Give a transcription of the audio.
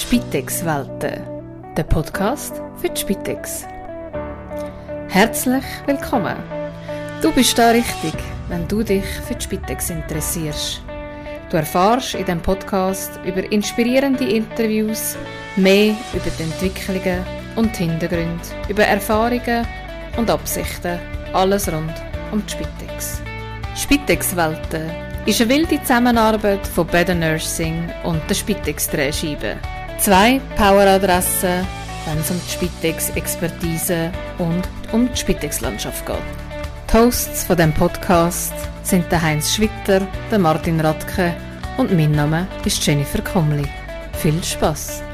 Spitex-Welten, der Podcast für die Spitex. Herzlich willkommen. Du bist da richtig, wenn du dich für die Spitex interessierst. Du erfahrst in diesem Podcast über inspirierende Interviews, mehr über die Entwicklungen und Hintergründe, über Erfahrungen und Absichten, alles rund um die Spitex. Spitex-Welten ist eine wilde Zusammenarbeit von Better Nursing und der Spitex-Drehscheibe. Zwei Poweradressen, wenn es um die Spitex-Expertise und um die Spitex-Landschaft geht. Die Hosts von dem Podcast sind der Heinz Schwitter, der Martin Radke und mein Name ist Jennifer Komli. Viel Spaß!